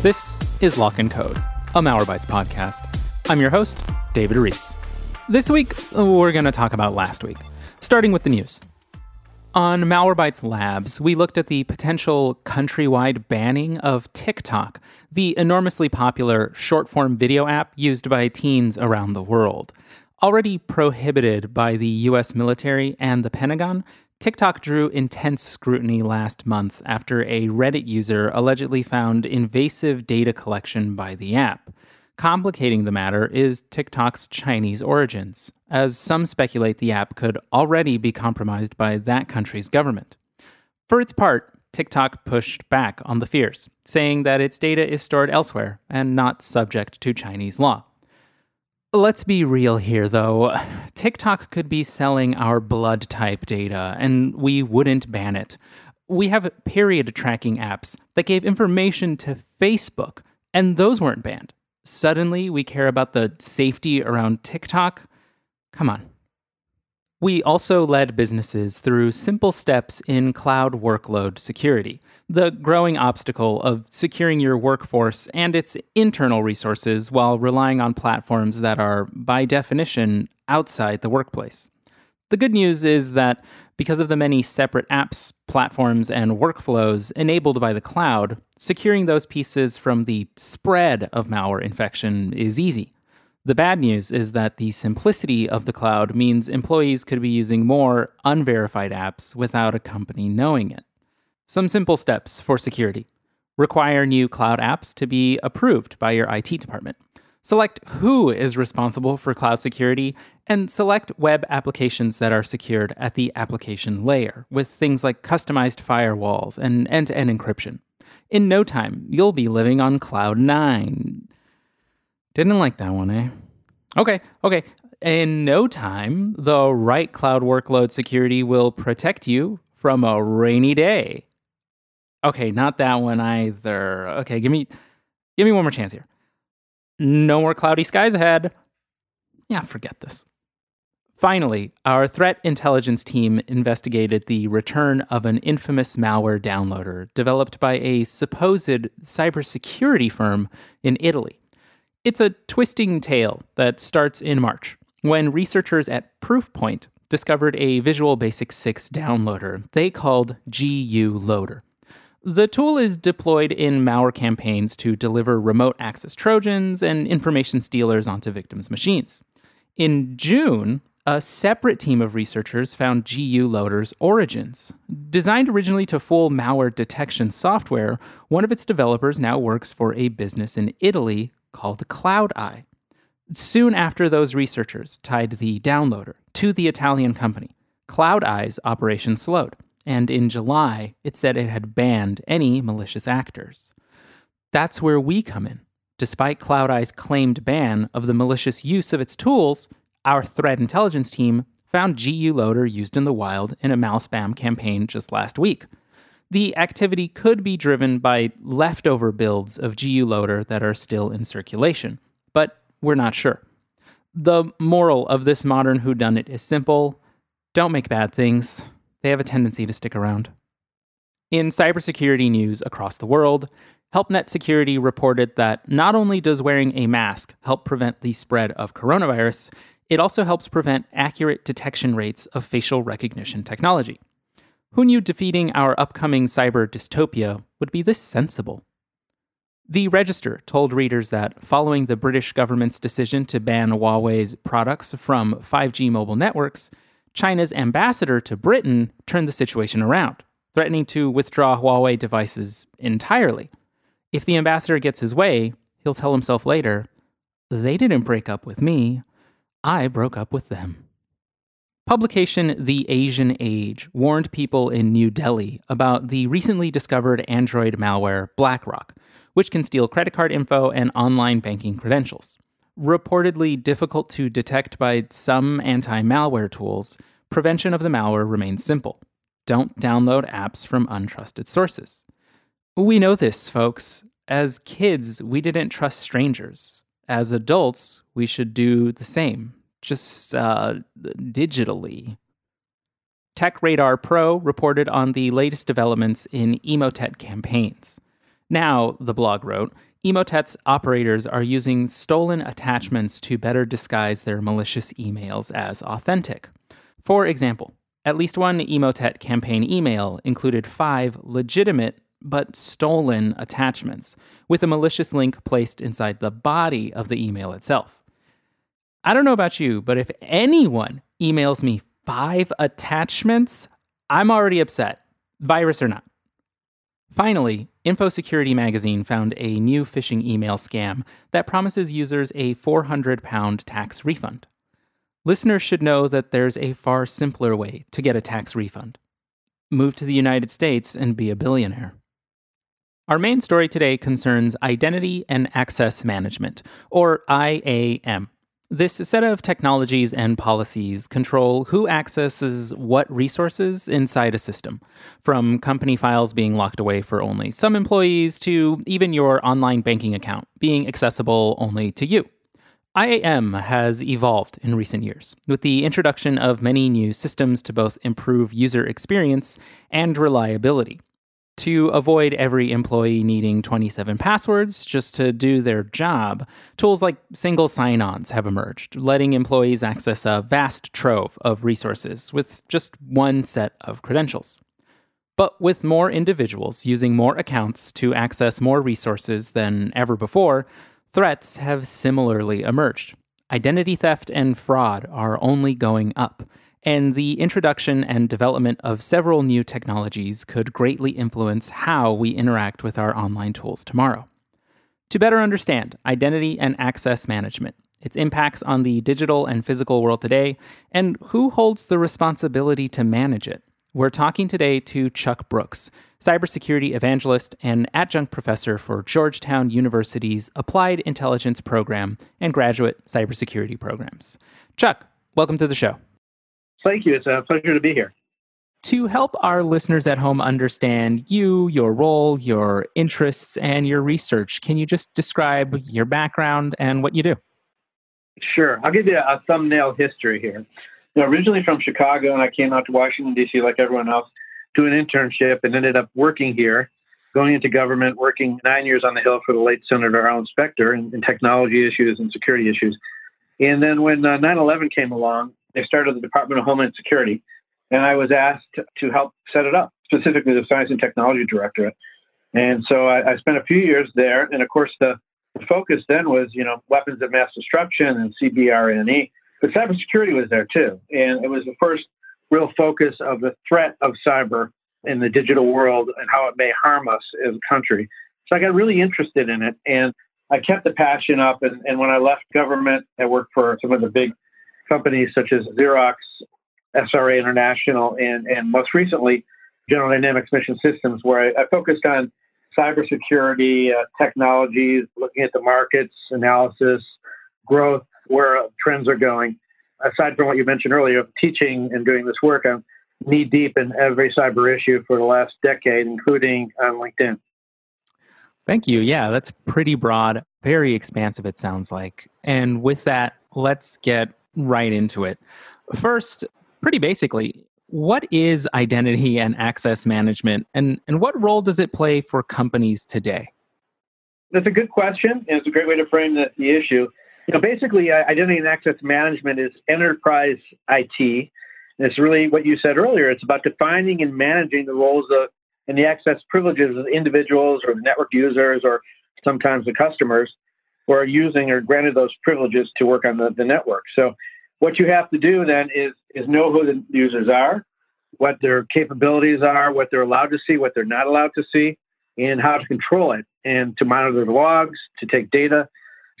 This is Lock and Code, a Malwarebytes podcast. I'm your host, David Ruiz. This week, we're going to talk about last week, starting with the news. On Malwarebytes Labs, we looked at the potential countrywide banning of TikTok, the enormously popular short form video app used by teens around the world. Already prohibited by the US military and the Pentagon, TikTok drew intense scrutiny last month after a Reddit user allegedly found invasive data collection by the app. Complicating the matter is TikTok's Chinese origins, as some speculate the app could already be compromised by that country's government. For its part, TikTok pushed back on the fears, saying that its data is stored elsewhere and not subject to Chinese law. Let's be real here, though. TikTok could be selling our blood type data, and we wouldn't ban it. We have period tracking apps that gave information to Facebook, and those weren't banned. Suddenly, we care about the safety around TikTok? Come on. We also led businesses through simple steps in cloud workload security, the growing obstacle of securing your workforce and its internal resources while relying on platforms that are, by definition, outside the workplace. The good news is that because of the many separate apps, platforms, and workflows enabled by the cloud, securing those pieces from the spread of malware infection is easy. The bad news is that the simplicity of the cloud means employees could be using more unverified apps without a company knowing it. Some simple steps for security require new cloud apps to be approved by your IT department. Select who is responsible for cloud security and select web applications that are secured at the application layer with things like customized firewalls and end to end encryption. In no time, you'll be living on Cloud 9. Didn't like that one, eh? Okay, okay. In no time, the right cloud workload security will protect you from a rainy day. Okay, not that one either. Okay, give me give me one more chance here. No more cloudy skies ahead. Yeah, forget this. Finally, our threat intelligence team investigated the return of an infamous malware downloader developed by a supposed cybersecurity firm in Italy. It's a twisting tale that starts in March when researchers at Proofpoint discovered a Visual Basic 6 downloader they called GuLoader. The tool is deployed in malware campaigns to deliver remote access Trojans and information stealers onto victims' machines. In June, a separate team of researchers found GuLoader's origins. Designed originally to fool malware detection software, one of its developers now works for a business in Italy called Cloud Eye. Soon after those researchers tied the downloader to the Italian company, Cloud Eye's operation slowed, and in July, it said it had banned any malicious actors. That's where we come in. Despite Cloud Eye's claimed ban of the malicious use of its tools, our threat intelligence team found GuLoader used in the wild in a malspam campaign just last week the activity could be driven by leftover builds of GuLoader that are still in circulation, but we're not sure. The moral of this modern whodunit is simple don't make bad things, they have a tendency to stick around. In cybersecurity news across the world, HelpNet Security reported that not only does wearing a mask help prevent the spread of coronavirus, it also helps prevent accurate detection rates of facial recognition technology. Who knew defeating our upcoming cyber dystopia would be this sensible? The Register told readers that following the British government's decision to ban Huawei's products from 5G mobile networks, China's ambassador to Britain turned the situation around, threatening to withdraw Huawei devices entirely. If the ambassador gets his way, he'll tell himself later, they didn't break up with me, I broke up with them. Publication The Asian Age warned people in New Delhi about the recently discovered Android malware BlackRock, which can steal credit card info and online banking credentials. Reportedly difficult to detect by some anti malware tools, prevention of the malware remains simple. Don't download apps from untrusted sources. We know this, folks. As kids, we didn't trust strangers. As adults, we should do the same just uh, digitally. Tech Radar Pro reported on the latest developments in Emotet campaigns. Now, the blog wrote, Emotet's operators are using stolen attachments to better disguise their malicious emails as authentic. For example, at least one Emotet campaign email included five legitimate but stolen attachments, with a malicious link placed inside the body of the email itself. I don't know about you, but if anyone emails me five attachments, I'm already upset, virus or not. Finally, InfoSecurity magazine found a new phishing email scam that promises users a 400 pound tax refund. Listeners should know that there's a far simpler way to get a tax refund move to the United States and be a billionaire. Our main story today concerns Identity and Access Management, or IAM. This set of technologies and policies control who accesses what resources inside a system, from company files being locked away for only some employees to even your online banking account being accessible only to you. IAM has evolved in recent years, with the introduction of many new systems to both improve user experience and reliability to avoid every employee needing 27 passwords just to do their job, tools like single sign ons have emerged, letting employees access a vast trove of resources with just one set of credentials. But with more individuals using more accounts to access more resources than ever before, threats have similarly emerged. Identity theft and fraud are only going up and the introduction and development of several new technologies could greatly influence how we interact with our online tools tomorrow. To better understand identity and access management, its impacts on the digital and physical world today, and who holds the responsibility to manage it, we're talking today to Chuck Brooks, cybersecurity evangelist and adjunct professor for Georgetown University's Applied Intelligence Program and graduate cybersecurity programs. Chuck, welcome to the show. Thank you. It's a pleasure to be here. To help our listeners at home understand you, your role, your interests, and your research, can you just describe your background and what you do? Sure. I'll give you a thumbnail history here. Know, originally from Chicago, and I came out to Washington, D.C., like everyone else, to an internship and ended up working here, going into government, working nine years on the Hill for the late Senator Arlen Specter in, in technology issues and security issues. And then when uh, 9 11 came along, they started the Department of Homeland Security, and I was asked to help set it up, specifically the Science and Technology Directorate. And so I, I spent a few years there, and of course the, the focus then was, you know, weapons of mass destruction and CBRNE, but cybersecurity was there too, and it was the first real focus of the threat of cyber in the digital world and how it may harm us as a country. So I got really interested in it, and I kept the passion up. And, and when I left government, I worked for some of the big companies such as Xerox, SRA International, and, and most recently, General Dynamics Mission Systems, where I, I focused on cybersecurity uh, technologies, looking at the markets, analysis, growth, where trends are going. Aside from what you mentioned earlier, of teaching and doing this work, I'm knee deep in every cyber issue for the last decade, including on LinkedIn. Thank you. Yeah, that's pretty broad, very expansive, it sounds like. And with that, let's get right into it. First, pretty basically, what is identity and access management and, and what role does it play for companies today? That's a good question, and it's a great way to frame the, the issue. You know, basically, identity and access management is enterprise IT. And it's really what you said earlier. It's about defining and managing the roles of and the access privileges of individuals or the network users or sometimes the customers who are using or granted those privileges to work on the, the network. So what you have to do then is is know who the users are, what their capabilities are, what they're allowed to see, what they're not allowed to see, and how to control it and to monitor the logs, to take data.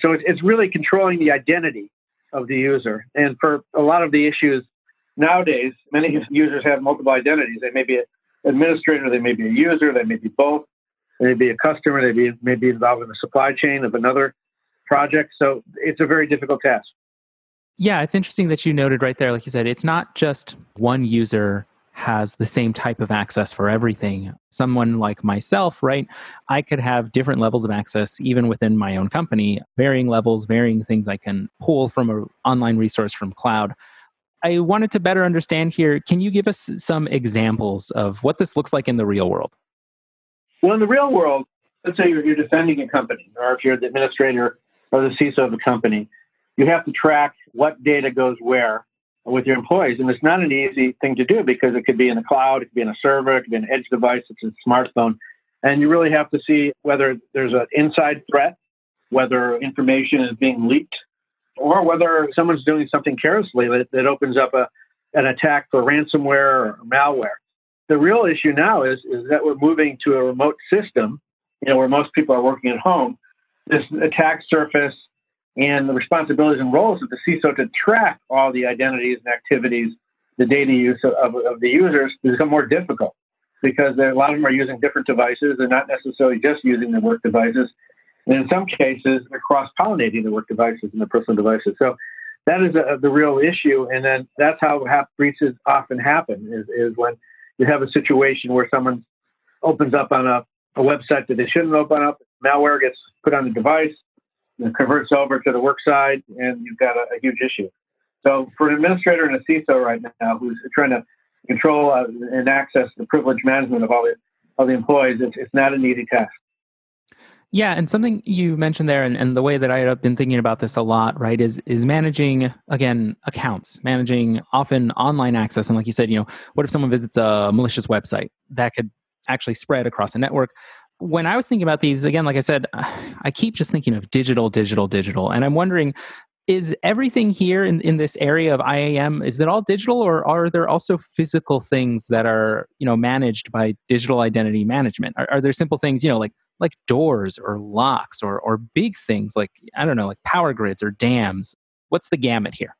So it's, it's really controlling the identity of the user. And for a lot of the issues nowadays, many users have multiple identities. They may be an administrator, they may be a user, they may be both. They may be a customer, they may be, may be involved in the supply chain of another project. So it's a very difficult task. Yeah, it's interesting that you noted right there, like you said, it's not just one user has the same type of access for everything. Someone like myself, right? I could have different levels of access even within my own company, varying levels, varying things I can pull from an online resource from cloud. I wanted to better understand here. Can you give us some examples of what this looks like in the real world? Well, in the real world, let's say you're, you're defending a company, or if you're the administrator or the CISO of a company, you have to track what data goes where with your employees. And it's not an easy thing to do because it could be in the cloud, it could be in a server, it could be an edge device, it's a smartphone. And you really have to see whether there's an inside threat, whether information is being leaked, or whether someone's doing something carelessly that, that opens up a, an attack for ransomware or malware. The real issue now is, is that we're moving to a remote system, you know, where most people are working at home. This attack surface and the responsibilities and roles of the CISO to track all the identities and activities, the data use of, of, the users become more difficult because a lot of them are using different devices. They're not necessarily just using their work devices. And in some cases, they're cross pollinating the work devices and the personal devices. So that is a, the real issue. And then that's how breaches often happen is, is when you have a situation where someone opens up on a, a website that they shouldn't open up, malware gets put on the device, and converts over to the work side, and you've got a, a huge issue. So for an administrator and a CISO right now who's trying to control uh, and access the privilege management of all the of the employees, it's, it's not an easy task. Yeah, and something you mentioned there, and, and the way that I have been thinking about this a lot, right, is is managing again accounts, managing often online access, and like you said, you know, what if someone visits a malicious website that could actually spread across a network? When I was thinking about these, again, like I said, I keep just thinking of digital, digital, digital, and I'm wondering is everything here in, in this area of IAM is it all digital or are there also physical things that are you know managed by digital identity management? Are, are there simple things you know like like doors or locks or or big things like I don't know like power grids or dams? What's the gamut here?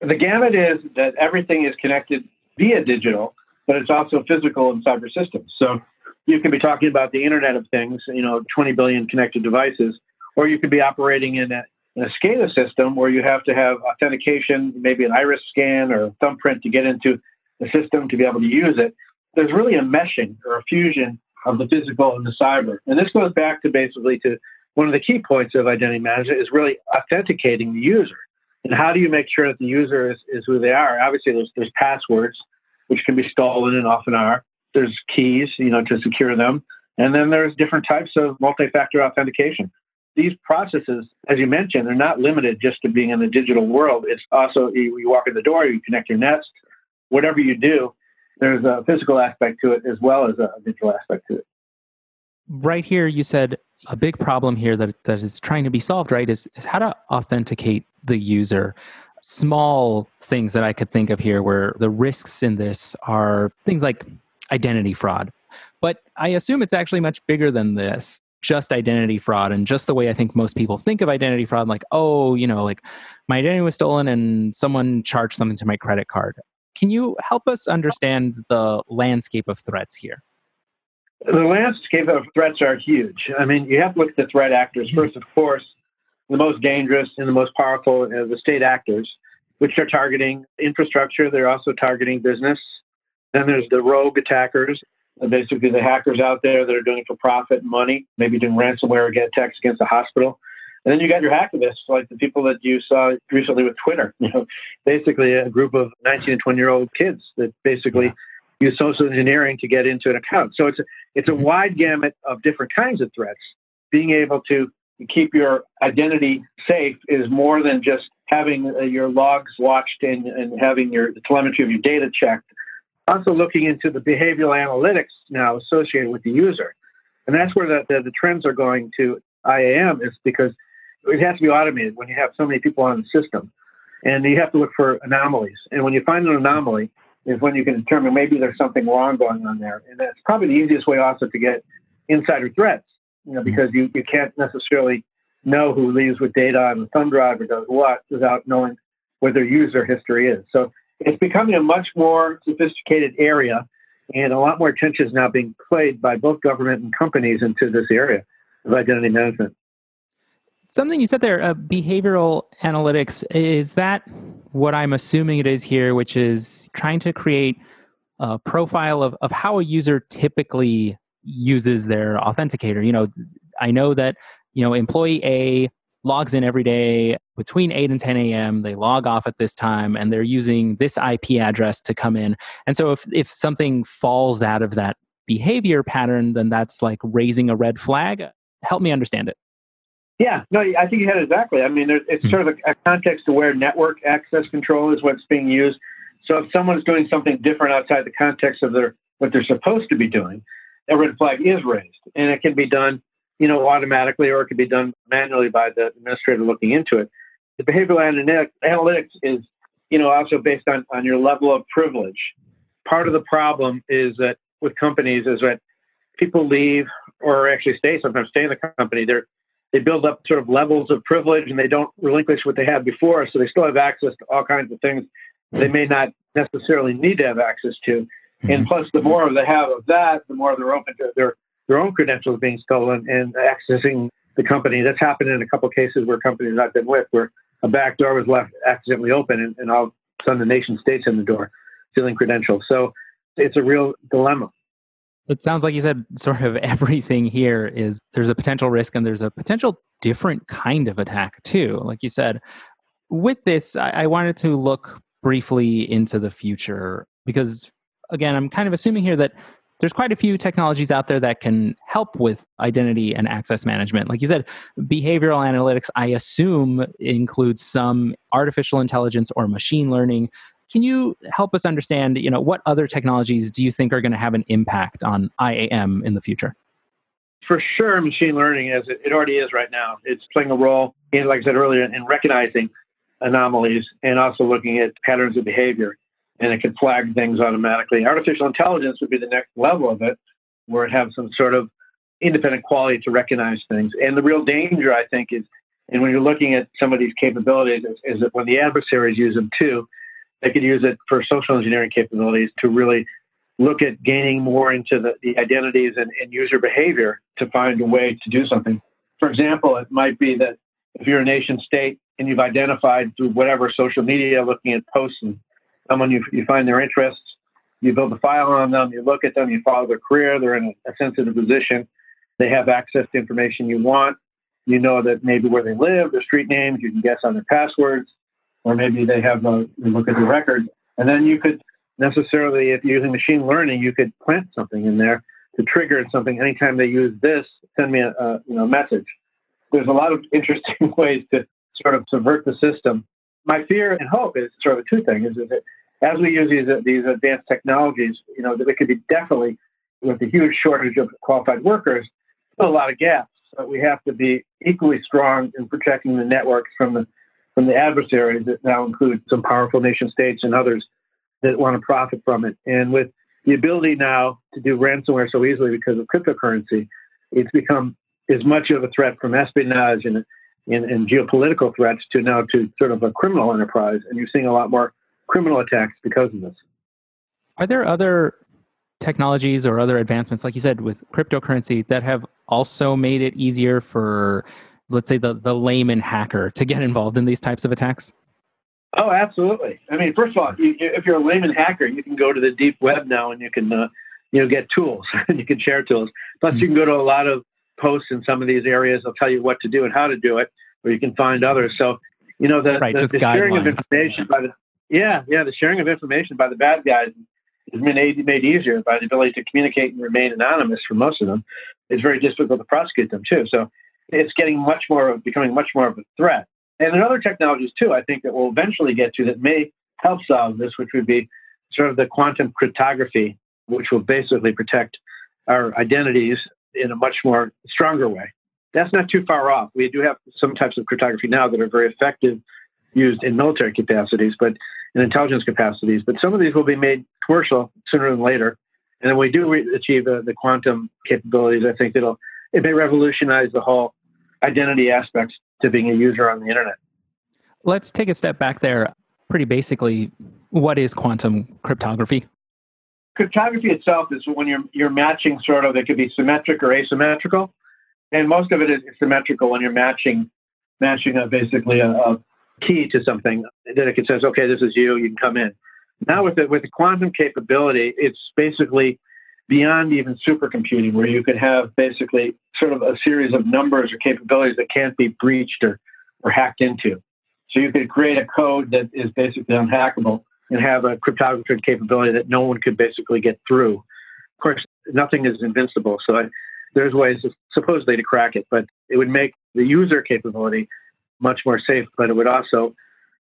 The gamut is that everything is connected via digital, but it's also physical in cyber systems. So you can be talking about the Internet of Things, you know, 20 billion connected devices, or you could be operating in a in a SCADA system where you have to have authentication, maybe an iris scan or thumbprint to get into the system to be able to use it, there's really a meshing or a fusion of the physical and the cyber. And this goes back to basically to one of the key points of identity management is really authenticating the user. And how do you make sure that the user is, is who they are? Obviously, there's, there's passwords, which can be stolen and often are. There's keys, you know, to secure them. And then there's different types of multi-factor authentication these processes, as you mentioned, they're not limited just to being in the digital world. It's also you, walk in the door, you connect your Nest, whatever you do, there's a physical aspect to it as well as a digital aspect to it. Right here, you said a big problem here that, that is trying to be solved, right, is, is how to authenticate the user. Small things that I could think of here where the risks in this are things like identity fraud. But I assume it's actually much bigger than this just identity fraud and just the way I think most people think of identity fraud, like, oh, you know, like my identity was stolen and someone charged something to my credit card. Can you help us understand the landscape of threats here? The landscape of threats are huge. I mean, you have to look at the threat actors. Mm-hmm. First, of course, the most dangerous and the most powerful are the state actors, which are targeting infrastructure. They're also targeting business. Then there's the rogue attackers, basically the hackers out there that are doing it for profit and money, maybe doing ransomware against attacks against a hospital. And then you got your hacktivists, like the people that you saw recently with Twitter. You know, basically a group of 19 and 20 year old kids that basically yeah. use social engineering to get into an account. So it's a, it's a wide gamut of different kinds of threats. Being able to keep your identity safe is more than just having uh, your logs watched and, and having your the telemetry of your data checked also looking into the behavioral analytics now associated with the user. And that's where the, the, the, trends are going to IAM is because it has to be automated when you have so many people on the system. And you have to look for anomalies. And when you find an anomaly, is when you can determine maybe there's something wrong going on there. And that's probably the easiest way also to get insider threats, you know, because you, you can't necessarily know who leaves with data on the thumb drive or does what without knowing what their user history is. So it's becoming a much more sophisticated area, and a lot more attention is now being played by both government and companies into this area of identity management. Something you said there, uh, behavioral analytics, is that what I'm assuming it is here, which is trying to create a profile of, of how a user typically uses their authenticator. You know, I know that, you know, employee A logs in every day between 8 and 10 a.m. They log off at this time and they're using this IP address to come in. And so if, if something falls out of that behavior pattern, then that's like raising a red flag. Help me understand it. Yeah, no, I think you had it exactly. I mean, there's it's hmm. sort of a, a context aware network access control is what's being used. So if someone's doing something different outside the context of their what they're supposed to be doing, a red flag is raised, and it can be done, you know, automatically, or it can be done manually by the administrator looking into it. The behavioral analytics is, you know, also based on on your level of privilege. Part of the problem is that with companies is that people leave or actually stay sometimes stay in the company. They're they build up sort of levels of privilege and they don't relinquish what they had before. So they still have access to all kinds of things they may not necessarily need to have access to. Mm-hmm. And plus, the more they have of that, the more they're open to their their own credentials being stolen and accessing the company. That's happened in a couple of cases where companies I've been with, where a back door was left accidentally open, and, and all of a sudden the nation state's in the door, stealing credentials. So it's a real dilemma. It sounds like you said sort of everything here is there's a potential risk and there's a potential different kind of attack too. Like you said, with this, I, I wanted to look briefly into the future because, again, I'm kind of assuming here that there's quite a few technologies out there that can help with identity and access management. Like you said, behavioral analytics, I assume, includes some artificial intelligence or machine learning. Can you help us understand, you know, what other technologies do you think are going to have an impact on IAM in the future? For sure, machine learning, as it already is right now, it's playing a role in, like I said earlier, in recognizing anomalies and also looking at patterns of behavior. And it could flag things automatically. Artificial intelligence would be the next level of it, where it has some sort of independent quality to recognize things. And the real danger, I think, is, and when you're looking at some of these capabilities, is, is that when the adversaries use them too, they could use it for social engineering capabilities to really look at gaining more into the, the identities and, and user behavior to find a way to do something. For example, it might be that if you're a nation state and you've identified through whatever social media, looking at posts and someone you, you find their interests, you build a file on them, you look at them, you follow their career, they're in a, a sensitive position, they have access to information you want, you know that maybe where they live, their street names, you can guess on their passwords, or maybe they have a you look at the records, and then you could necessarily, if you're using machine learning, you could plant something in there to trigger something. Anytime they use this, send me a, a you know message. There's a lot of interesting ways to sort of subvert the system. My fear and hope is sort of a two thing is that as we use these these advanced technologies, you know, that it could be definitely with the huge shortage of qualified workers, a lot of gaps. But we have to be equally strong in protecting the networks from the from the adversaries that now include some powerful nation states and others that want to profit from it. And with the ability now to do ransomware so easily because of cryptocurrency, it's become as much of a threat from espionage and in, in geopolitical threats to now to sort of a criminal enterprise. And you're seeing a lot more criminal attacks because of this. Are there other technologies or other advancements, like you said, with cryptocurrency that have also made it easier for, let's say, the, the layman hacker to get involved in these types of attacks? Oh, absolutely. I mean, first of all, you, if you're a layman hacker, you can go to the deep web now and you can, uh, you know, get tools and you can share tools. Plus, you can go to a lot of posts in some of these areas. They'll tell you what to do and how to do it, or you can find others. So, you know, the, right, the, the sharing of information by the yeah, yeah, the sharing of information by the bad guys has been made easier by the ability to communicate and remain anonymous for most of them. It's very difficult to prosecute them too. So it's getting much more, becoming much more of a threat. And there are other technologies too, I think that we'll eventually get to that may help solve this, which would be sort of the quantum cryptography, which will basically protect our identities in a much more stronger way. That's not too far off. We do have some types of cryptography now that are very effective used in military capacities, but in intelligence capacities. But some of these will be made commercial sooner than later. And then we do re- achieve uh, the quantum capabilities. I think it'll it may revolutionize the whole identity aspects to being a user on the internet. Let's take a step back there. Pretty basically, what is quantum cryptography? Cryptography itself is when you're you're matching sort of it could be symmetric or asymmetrical, and most of it is symmetrical when you're matching matching a, basically a, a key to something. Then it can says, okay, this is you, you can come in. Now with the with the quantum capability, it's basically beyond even supercomputing, where you could have basically sort of a series of numbers or capabilities that can't be breached or, or hacked into. So you could create a code that is basically unhackable and have a cryptography capability that no one could basically get through. Of course, nothing is invincible. So I, there's ways supposedly to crack it, but it would make the user capability much more safe. But it would also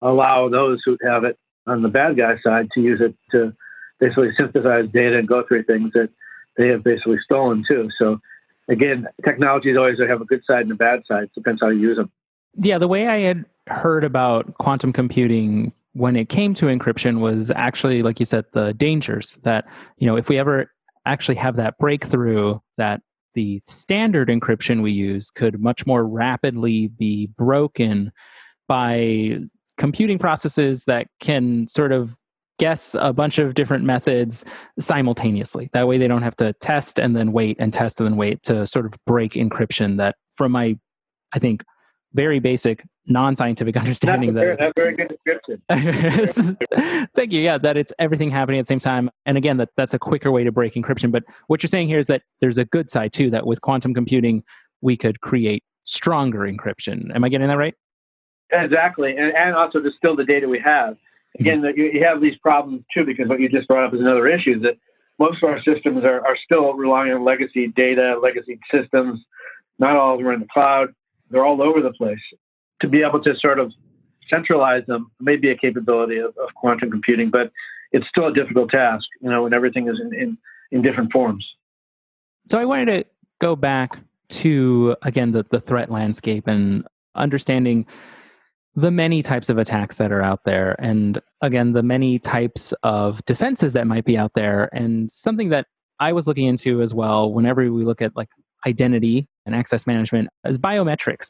allow those who have it on the bad guy side to use it to basically synthesize data and go through things that they have basically stolen too. So again, technologies always have a good side and a bad side. It depends how you use them. Yeah, the way I had heard about quantum computing when it came to encryption was actually, like you said, the dangers that, you know, if we ever actually have that breakthrough that the standard encryption we use could much more rapidly be broken by computing processes that can sort of guess a bunch of different methods simultaneously. That way they don't have to test and then wait and test and then wait to sort of break encryption that from my I think very basic non-scientific understanding that's that very, very good description. Thank you. Yeah, that it's everything happening at the same time. And again, that that's a quicker way to break encryption. But what you're saying here is that there's a good side too. That with quantum computing, we could create stronger encryption. Am I getting that right? Exactly, and, and also distill the data we have. Again, mm-hmm. you, you have these problems too because what you just brought up is another issue that most of our systems are, are still relying on legacy data, legacy systems. Not all of them are in the cloud they're all over the place. To be able to sort of centralize them may be a capability of, of quantum computing, but it's still a difficult task, you know, when everything is in, in, in different forms. So I wanted to go back to, again, the, the threat landscape and understanding the many types of attacks that are out there and again the many types of defenses that might be out there and something that i was looking into as well whenever we look at like identity and access management as biometrics.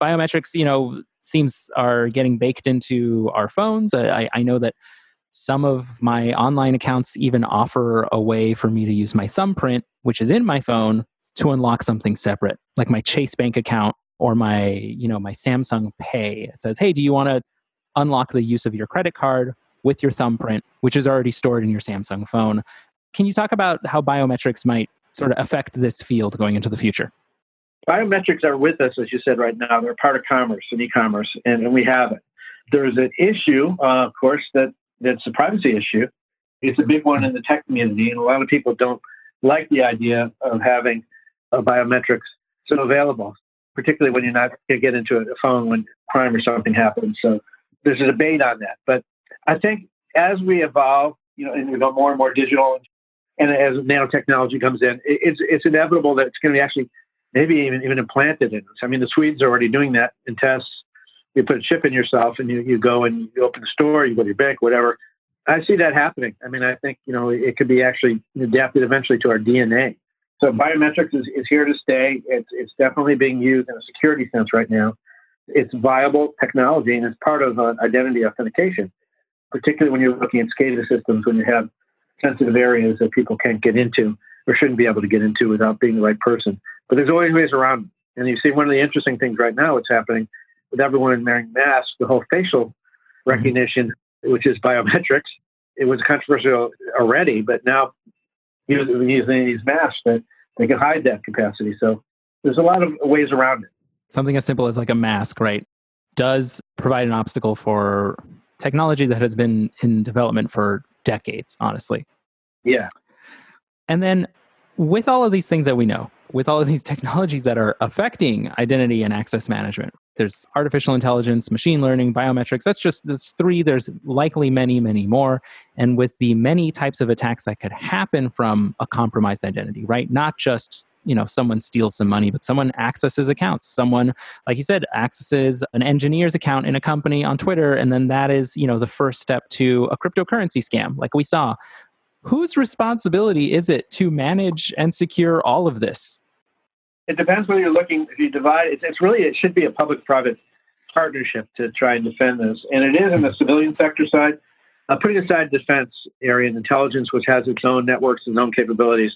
Biometrics, you know, seems are getting baked into our phones. I, I know that some of my online accounts even offer a way for me to use my thumbprint, which is in my phone, to unlock something separate, like my Chase Bank account or my, you know, my Samsung Pay. It says, "Hey, do you want to unlock the use of your credit card with your thumbprint, which is already stored in your Samsung phone?" Can you talk about how biometrics might sort of affect this field going into the future? Biometrics are with us, as you said right now. They're part of commerce and e-commerce, and, and we have it. There's an issue, uh, of course, that that's a privacy issue. It's a big one in the tech community, and a lot of people don't like the idea of having uh, biometrics so available, particularly when you're not going to get into a phone when crime or something happens. So there's a debate on that. But I think as we evolve, you know, and we go more and more digital and as nanotechnology comes in, it's it's inevitable that it's going to be actually maybe even even implanted in us. I mean, the Swedes are already doing that in tests. You put a chip in yourself, and you, you go and you open the store, you go to your bank, whatever. I see that happening. I mean, I think you know it could be actually adapted eventually to our DNA. So biometrics is, is here to stay. It's it's definitely being used in a security sense right now. It's viable technology and it's part of uh, identity authentication, particularly when you're looking at SCADA systems when you have sensitive areas that people can't get into or shouldn't be able to get into without being the right person. But there's always ways around. It. And you see, one of the interesting things right now, what's happening with everyone wearing masks, the whole facial mm-hmm. recognition, mm-hmm. which is biometrics, it was controversial already, but now using, using these masks that they can hide that capacity. So there's a lot of ways around it. Something as simple as like a mask, right, does provide an obstacle for technology that has been in development for decades, honestly. Yeah. And then with all of these things that we know, with all of these technologies that are affecting identity and access management, there's artificial intelligence, machine learning, biometrics. That's just that's three. There's likely many, many more. And with the many types of attacks that could happen from a compromised identity, right? Not just you know someone steals some money but someone accesses accounts. Someone like you said accesses an engineer's account in a company on twitter and then that is you know the first step to a cryptocurrency scam like we saw. Whose responsibility is it to manage and secure all of this? It depends whether you're looking if you divide it's, it's really it should be a public private partnership to try and defend this. And it is in the civilian sector side uh, putting aside defense area and intelligence which has its own networks and own capabilities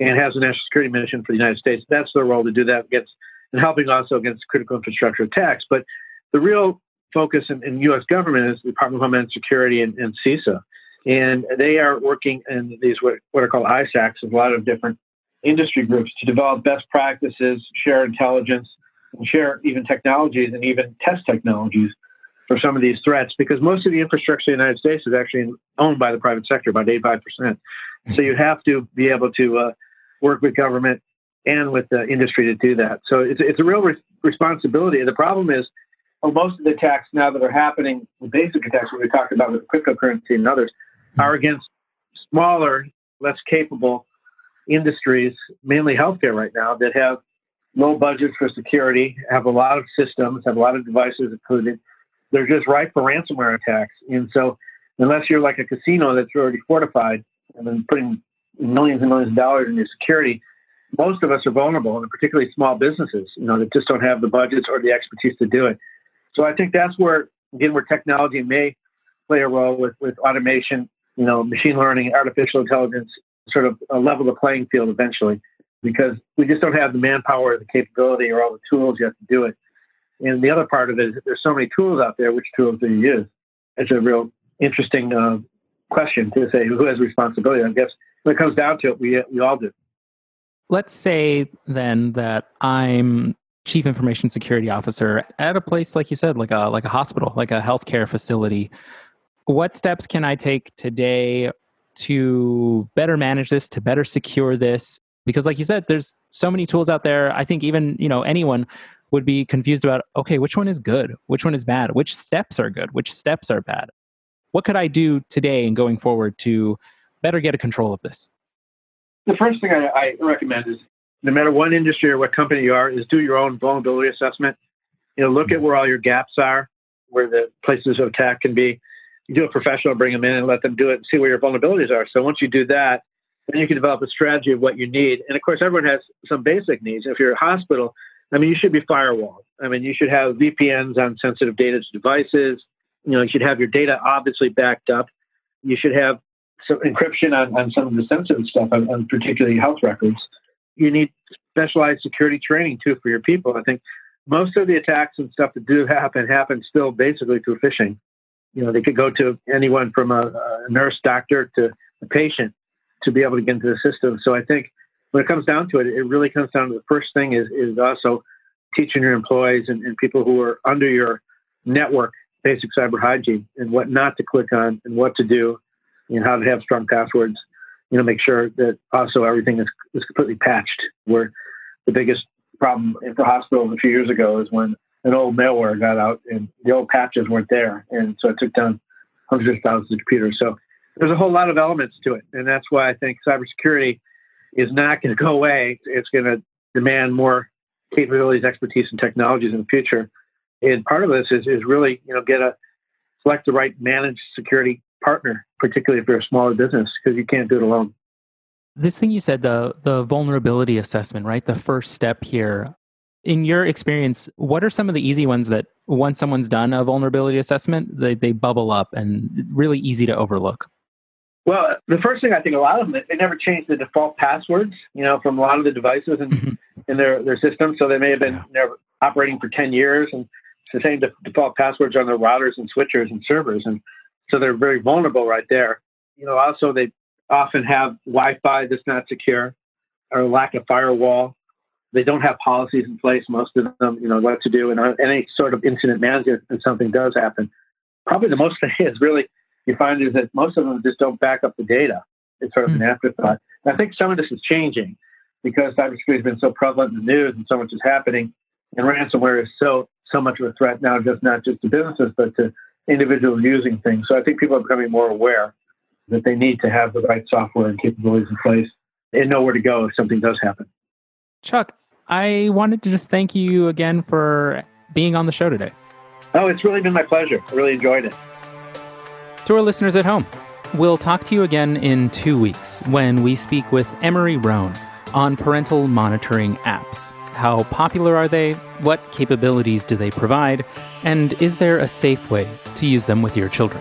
and has a national security mission for the United States. That's their role to do that against and helping also against critical infrastructure attacks. But the real focus in, in U.S. government is the Department of Homeland Security and, and CISA, and they are working in these what, what are called ISACs, a lot of different industry groups to develop best practices, share intelligence, and share even technologies and even test technologies for some of these threats because most of the infrastructure in the United States is actually owned by the private sector, about 85%. So you have to be able to uh, work with government and with the industry to do that. So it's, it's a real re- responsibility. The problem is, well, most of the attacks now that are happening, the basic attacks we talked about with cryptocurrency and others, hmm. are against smaller, less capable industries, mainly healthcare right now, that have low budgets for security, have a lot of systems, have a lot of devices included. They're just ripe for ransomware attacks. And so, unless you're like a casino that's already fortified and then putting millions and millions of dollars in your security, most of us are vulnerable, and particularly small businesses, you know, that just don't have the budgets or the expertise to do it. So I think that's where, again, where technology may play a role with, with automation, you know, machine learning, artificial intelligence, sort of level the playing field eventually, because we just don't have the manpower, or the capability, or all the tools yet to do it. And the other part of it is that there's so many tools out there. Which tools do you use? It's a real interesting uh, question to say who has responsibility. I guess when it comes down to it, we we all do. Let's say then that I'm chief information security officer at a place like you said, like a like a hospital, like a healthcare facility. What steps can I take today to better manage this, to better secure this? Because like you said, there's so many tools out there. I think even, you know, anyone would be confused about okay, which one is good? Which one is bad? Which steps are good? Which steps are bad? What could I do today and going forward to better get a control of this? The first thing I, I recommend is no matter what industry or what company you are, is do your own vulnerability assessment. You know, look at where all your gaps are, where the places of attack can be. You do a professional, bring them in and let them do it and see where your vulnerabilities are. So once you do that, then you can develop a strategy of what you need. And of course, everyone has some basic needs. If you're a hospital, I mean, you should be firewalled. I mean, you should have VPNs on sensitive data to devices. You know, you should have your data obviously backed up. You should have some encryption on, on some of the sensitive stuff, on, on particularly health records. You need specialized security training too for your people. I think most of the attacks and stuff that do happen happen still basically through phishing. You know, they could go to anyone from a, a nurse, doctor to a patient to be able to get into the system. So I think when it comes down to it, it really comes down to the first thing is, is also teaching your employees and, and people who are under your network basic cyber hygiene and what not to click on and what to do and how to have strong passwords. You know, make sure that also everything is, is completely patched. Where the biggest problem for hospitals a few years ago is when an old malware got out and the old patches weren't there. And so it took down hundreds of thousands of computers. So there's a whole lot of elements to it. And that's why I think cybersecurity is not going to go away. It's going to demand more capabilities, expertise, and technologies in the future. And part of this is, is really, you know, get a select the right managed security partner, particularly if you're a smaller business, because you can't do it alone. This thing you said, the the vulnerability assessment, right? The first step here. In your experience, what are some of the easy ones that once someone's done a vulnerability assessment, they, they bubble up and really easy to overlook? Well, the first thing I think a lot of them they never changed the default passwords, you know, from a lot of the devices in, mm-hmm. in their their system. So they may have been yeah. operating for ten years, and it's the same default passwords on their routers and switchers and servers, and so they're very vulnerable right there. You know, also they often have Wi-Fi that's not secure, or lack of firewall. They don't have policies in place. Most of them, you know, what to do, and any sort of incident management if something does happen. Probably the most thing is really you find is that most of them just don't back up the data. It's sort of mm-hmm. an hmm. afterthought. And I think some of this is changing because cybersecurity has been so prevalent in the news and so much is happening. And ransomware is so so much of a threat now, just not just to businesses, but to individuals using things. So I think people are becoming more aware that they need to have the right software and capabilities in place and know where to go if something does happen. Chuck, I wanted to just thank you again for being on the show today. Oh, it's really been my pleasure. I really enjoyed it. To our listeners at home, we'll talk to you again in two weeks when we speak with Emory Roane on parental monitoring apps. How popular are they? What capabilities do they provide? And is there a safe way to use them with your children?